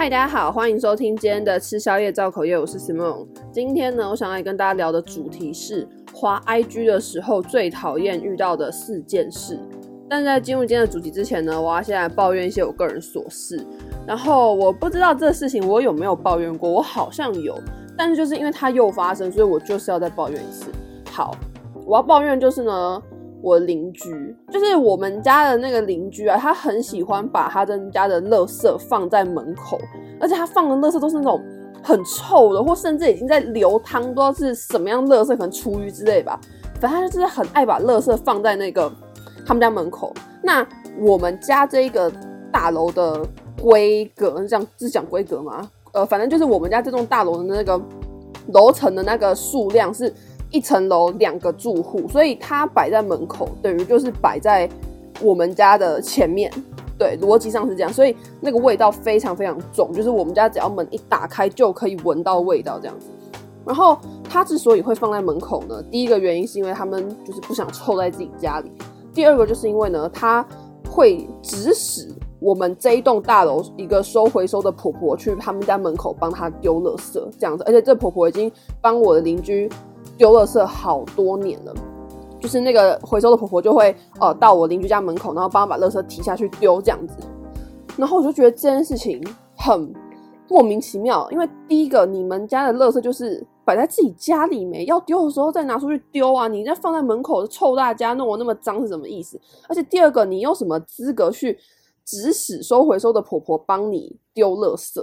嗨，大家好，欢迎收听今天的吃宵夜造口业，我是 Simon。今天呢，我想来跟大家聊的主题是滑 IG 的时候最讨厌遇到的四件事。但在进入今天的主题之前呢，我要先来抱怨一些我个人琐事。然后我不知道这事情我有没有抱怨过，我好像有，但是就是因为它又发生，所以我就是要再抱怨一次。好，我要抱怨就是呢。我邻居就是我们家的那个邻居啊，他很喜欢把他的家的垃圾放在门口，而且他放的垃圾都是那种很臭的，或甚至已经在流汤，不知道是什么样垃圾，可能厨余之类吧。反正他就是很爱把垃圾放在那个他们家门口。那我们家这一个大楼的规格，这样是讲规格吗？呃，反正就是我们家这栋大楼的那个楼层的那个数量是。一层楼两个住户，所以它摆在门口，等于就是摆在我们家的前面。对，逻辑上是这样，所以那个味道非常非常重，就是我们家只要门一打开就可以闻到味道这样子。然后它之所以会放在门口呢，第一个原因是因为他们就是不想臭在自己家里，第二个就是因为呢，它会指使我们这一栋大楼一个收回收的婆婆去他们家门口帮他丢垃圾这样子，而且这婆婆已经帮我的邻居。丢垃圾好多年了，就是那个回收的婆婆就会呃到我邻居家门口，然后帮我把垃圾提下去丢这样子，然后我就觉得这件事情很莫名其妙，因为第一个你们家的垃圾就是摆在自己家里没要丢的时候再拿出去丢啊，你再放在门口臭大家弄我那么脏是什么意思？而且第二个你有什么资格去指使收回收的婆婆帮你丢垃圾？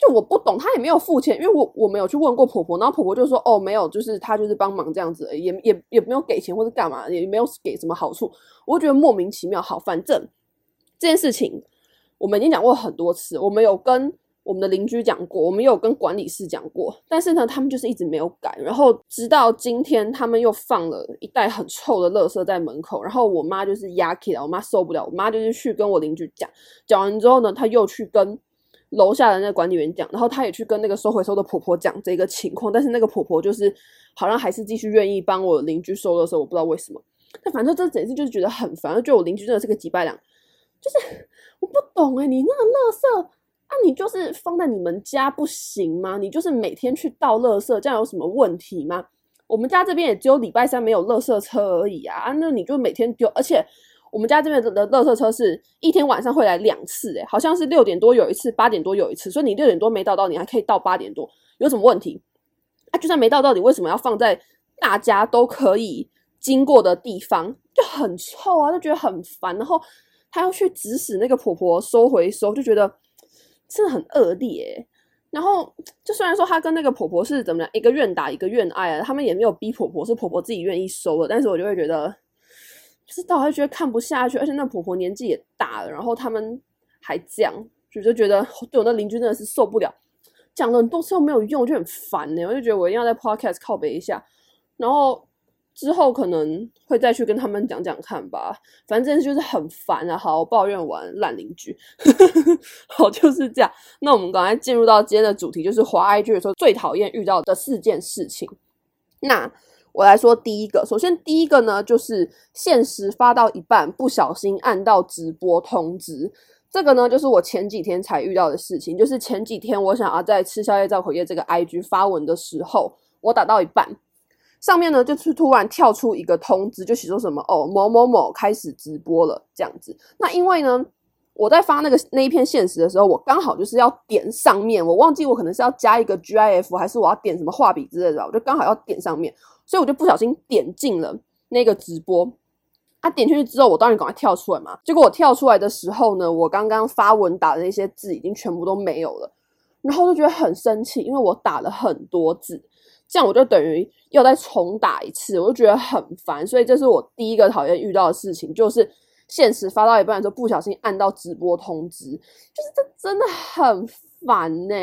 就我不懂，他也没有付钱，因为我我没有去问过婆婆，然后婆婆就说哦没有，就是他就是帮忙这样子，也也也没有给钱或者干嘛，也没有给什么好处，我觉得莫名其妙。好，反正这件事情我们已经讲过很多次，我们有跟我们的邻居讲过，我们有跟管理室讲过，但是呢，他们就是一直没有改，然后直到今天，他们又放了一袋很臭的垃圾在门口，然后我妈就是压起来，我妈受不了，我妈就是去跟我邻居讲，讲完之后呢，她又去跟。楼下的那个管理员讲，然后他也去跟那个收回收的婆婆讲这个情况，但是那个婆婆就是好像还是继续愿意帮我邻居收的时候，我不知道为什么。但反正这整件事就是觉得很烦，就我邻居真的是个几百两，就是我不懂哎、你那个垃圾啊，你就是放在你们家不行吗？你就是每天去倒垃圾，这样有什么问题吗？我们家这边也只有礼拜三没有垃圾车而已啊，啊，那你就每天丢，而且。我们家这边的的垃圾车是一天晚上会来两次，诶，好像是六点多有一次，八点多有一次，所以你六点多没到到，你还可以到八点多，有什么问题？啊，就算没到到，你为什么要放在大家都可以经过的地方？就很臭啊，就觉得很烦。然后他要去指使那个婆婆收回收，就觉得真的很恶劣。然后就虽然说他跟那个婆婆是怎么样，一个愿打一个愿挨啊，他们也没有逼婆婆，是婆婆自己愿意收的，但是我就会觉得。知道，还觉得看不下去，而且那婆婆年纪也大了，然后他们还这样，就就觉得对我那邻居真的是受不了，讲了很多次都没有用，就很烦呢。我就觉得我一定要在 podcast 靠北一下，然后之后可能会再去跟他们讲讲看吧。反正就是很烦啊。好，抱怨完烂邻居，好，就是这样。那我们刚才进入到今天的主题，就是滑 IG 的时候最讨厌遇到的四件事情。那。我来说第一个，首先第一个呢，就是限时发到一半，不小心按到直播通知。这个呢，就是我前几天才遇到的事情。就是前几天我想要在吃宵夜造口夜这个 IG 发文的时候，我打到一半，上面呢就是突然跳出一个通知，就写说什么哦某某某开始直播了这样子。那因为呢，我在发那个那一篇限时的时候，我刚好就是要点上面，我忘记我可能是要加一个 GIF，还是我要点什么画笔之类的，我就刚好要点上面。所以我就不小心点进了那个直播，啊，点进去之后，我当然赶快跳出来嘛。结果我跳出来的时候呢，我刚刚发文打的那些字已经全部都没有了，然后就觉得很生气，因为我打了很多字，这样我就等于要再重打一次，我就觉得很烦。所以这是我第一个讨厌遇到的事情，就是限时发到一半的时候不小心按到直播通知，就是这真的很烦呢、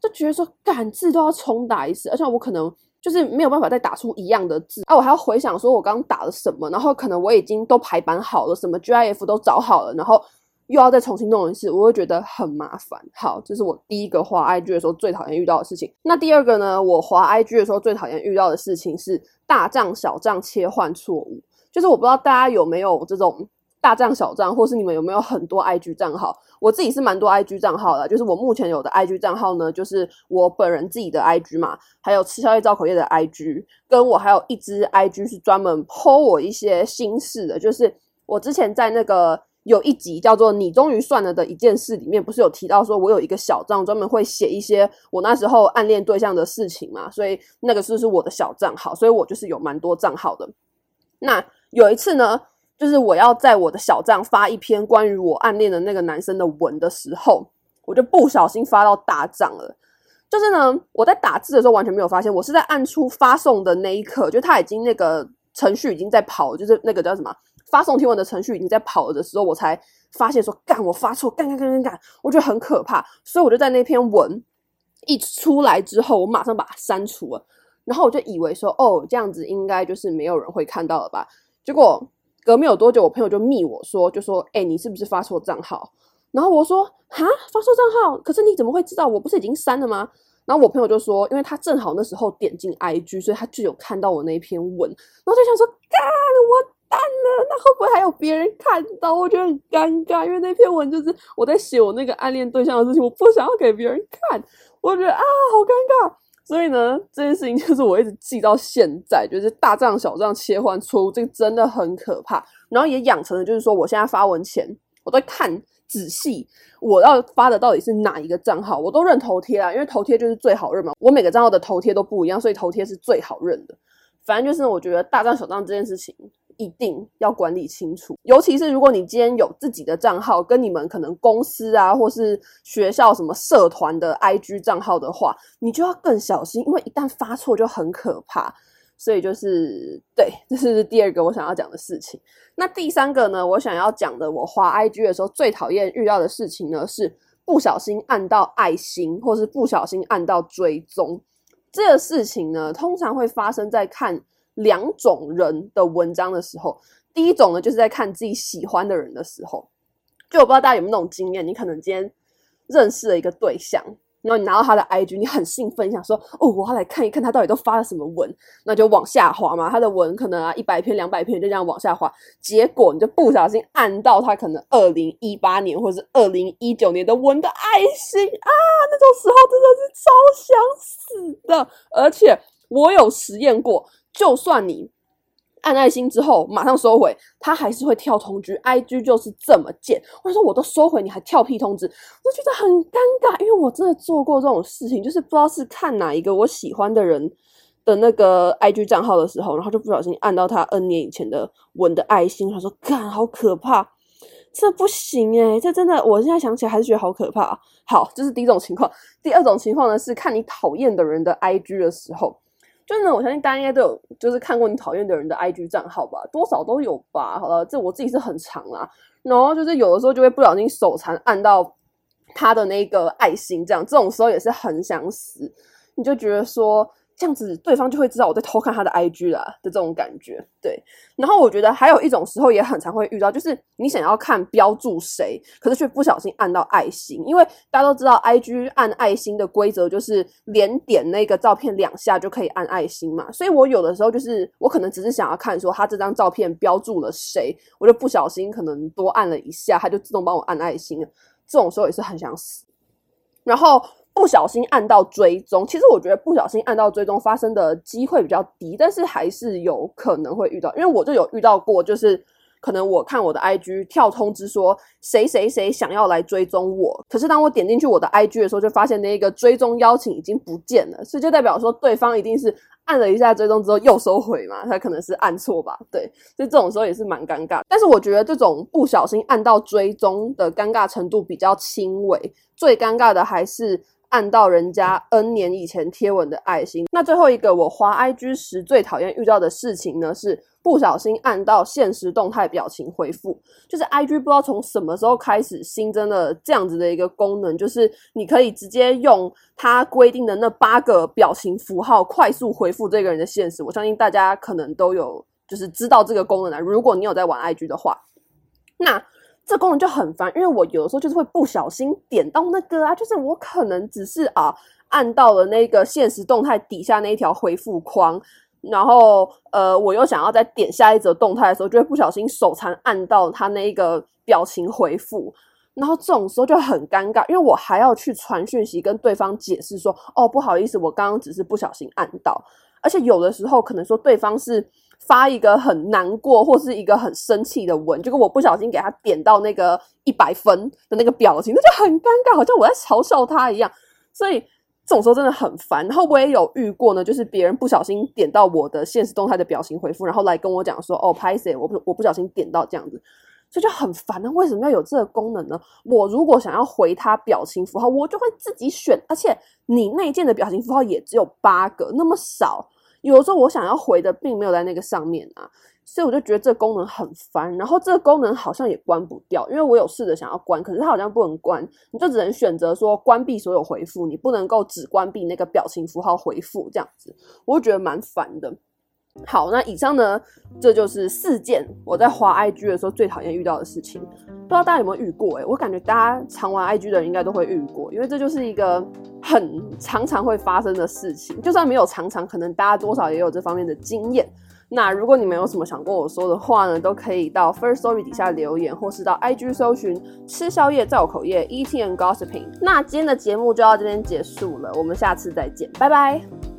就觉得说赶字都要重打一次，而且我可能。就是没有办法再打出一样的字啊！我还要回想说我刚刚打了什么，然后可能我已经都排版好了，什么 GIF 都找好了，然后又要再重新弄一次，我会觉得很麻烦。好，这是我第一个滑 IG 的时候最讨厌遇到的事情。那第二个呢？我滑 IG 的时候最讨厌遇到的事情是大账小账切换错误。就是我不知道大家有没有这种大账小账，或是你们有没有很多 IG 账号？我自己是蛮多 IG 账号的，就是我目前有的 IG 账号呢，就是我本人自己的 IG 嘛，还有吃宵夜造口业的 IG，跟我还有一支 IG 是专门剖我一些心事的，就是我之前在那个有一集叫做“你终于算了”的一件事里面，不是有提到说我有一个小账，专门会写一些我那时候暗恋对象的事情嘛，所以那个是是我的小账号，所以我就是有蛮多账号的。那有一次呢，就是我要在我的小账发一篇关于我暗恋的那个男生的文的时候，我就不小心发到大账了。就是呢，我在打字的时候完全没有发现，我是在按出发送的那一刻，就他已经那个程序已经在跑，就是那个叫什么发送贴文的程序已经在跑的时候，我才发现说干我发错，干干干干干，我觉得很可怕，所以我就在那篇文一出来之后，我马上把它删除了，然后我就以为说哦，这样子应该就是没有人会看到了吧，结果。隔没有多久，我朋友就密我说，就说：“哎、你是不是发错账号？”然后我说：“哈，发错账号？可是你怎么会知道？我不是已经删了吗？”然后我朋友就说：“因为他正好那时候点进 IG，所以他就有看到我那一篇文。”然后就想说：“干，我蛋了！那会不会还有别人看到？我觉得很尴尬，因为那篇文就是我在写我那个暗恋对象的事情，我不想要给别人看。我觉得啊，好尴尬。”所以呢，这件事情就是我一直记到现在，就是大账小账切换错误，这个真的很可怕。然后也养成了，就是说我现在发文前，我都看仔细，我要发的到底是哪一个账号，我都认头贴啊，因为头贴就是最好认嘛。我每个账号的头贴都不一样，所以头贴是最好认的。反正就是我觉得大账小账这件事情。一定要管理清楚，尤其是如果你今天有自己的账号，跟你们可能公司啊，或是学校什么社团的 IG 账号的话，你就要更小心，因为一旦发错就很可怕。所以就是对，这是第二个我想要讲的事情。那第三个呢，我想要讲的，我滑 IG 的时候最讨厌遇到的事情呢，是不小心按到爱心，或是不小心按到追踪。这个事情呢，通常会发生在看。两种人的文章的时候，第一种呢，就是在看自己喜欢的人的时候，就我不知道大家有没有那种经验，你可能今天认识了一个对象，然后你拿到他的 IG，你很兴奋，想说哦，我要来看一看他到底都发了什么文，那就往下滑嘛，他的文可能啊一百篇、两百篇就这样往下滑，结果你就不小心按到他可能二零一八年或者是二零一九年的文的爱心啊，那种时候真的是超想死的，而且我有实验过。就算你按爱心之后马上收回，他还是会跳通知。IG 就是这么贱。我说我都收回，你还跳屁通知，我觉得很尴尬。因为我真的做过这种事情，就是不知道是看哪一个我喜欢的人的那个 IG 账号的时候，然后就不小心按到他 N 年以前的文的爱心。他说：“干，好可怕，这不行诶，这真的，我现在想起来还是觉得好可怕。”好，这是第一种情况。第二种情况呢，是看你讨厌的人的 IG 的时候。真的，我相信大家应该都有，就是看过你讨厌的人的 IG 账号吧，多少都有吧。好了，这我自己是很常啦。然后就是有的时候就会不小心手残按到他的那个爱心，这样这种时候也是很想死。你就觉得说。这样子，对方就会知道我在偷看他的 IG 啦的这种感觉，对。然后我觉得还有一种时候也很常会遇到，就是你想要看标注谁，可是却不小心按到爱心，因为大家都知道 IG 按爱心的规则就是连点那个照片两下就可以按爱心嘛。所以我有的时候就是我可能只是想要看说他这张照片标注了谁，我就不小心可能多按了一下，他就自动帮我按爱心了。这种时候也是很想死。然后。不小心按到追踪，其实我觉得不小心按到追踪发生的机会比较低，但是还是有可能会遇到，因为我就有遇到过，就是可能我看我的 IG 跳通知说谁谁谁想要来追踪我，可是当我点进去我的 IG 的时候，就发现那个追踪邀请已经不见了，所以就代表说对方一定是按了一下追踪之后又收回嘛，他可能是按错吧，对，所以这种时候也是蛮尴尬。但是我觉得这种不小心按到追踪的尴尬程度比较轻微，最尴尬的还是。按到人家 N 年以前贴文的爱心，那最后一个我滑 IG 时最讨厌遇到的事情呢，是不小心按到限时动态表情回复。就是 IG 不知道从什么时候开始新增了这样子的一个功能，就是你可以直接用它规定的那八个表情符号快速回复这个人的限时。我相信大家可能都有就是知道这个功能的，如果你有在玩 IG 的话，那。这功能就很烦，因为我有的时候就是会不小心点到那个啊，就是我可能只是啊按到了那个限时动态底下那一条回复框，然后呃，我又想要再点下一则动态的时候，就会不小心手残按到他那一个表情回复，然后这种时候就很尴尬，因为我还要去传讯息跟对方解释说，哦，不好意思，我刚刚只是不小心按到，而且有的时候可能说对方是发一个很难过或是一个很生气的文，结果我不小心给他点到那个一百分的那个表情，那就很尴尬，好像我在嘲笑他一样，所以。这种时候真的很烦，然后我也有遇过呢，就是别人不小心点到我的现实动态的表情回复，然后来跟我讲说，哦，拍谢，我不我不小心点到这样子，所以就很烦啊。为什么要有这个功能呢？我如果想要回他表情符号，我就会自己选，而且你内建的表情符号也只有八个，那么少，有时候我想要回的并没有在那个上面啊。所以我就觉得这个功能很烦，然后这个功能好像也关不掉，因为我有试着想要关，可是它好像不能关，你就只能选择说关闭所有回复，你不能够只关闭那个表情符号回复这样子，我就觉得蛮烦的。好，那以上呢，这就是四件我在滑 IG 的时候最讨厌遇到的事情，不知道大家有没有遇过？诶，我感觉大家常玩 IG 的人应该都会遇过，因为这就是一个很常常会发生的事情，就算没有常常，可能大家多少也有这方面的经验。那如果你们有什么想跟我说的话呢，都可以到 Firstory 底下留言，或是到 IG 搜寻吃宵夜造口业 ETN gossiping”。那今天的节目就到这边结束了，我们下次再见，拜拜。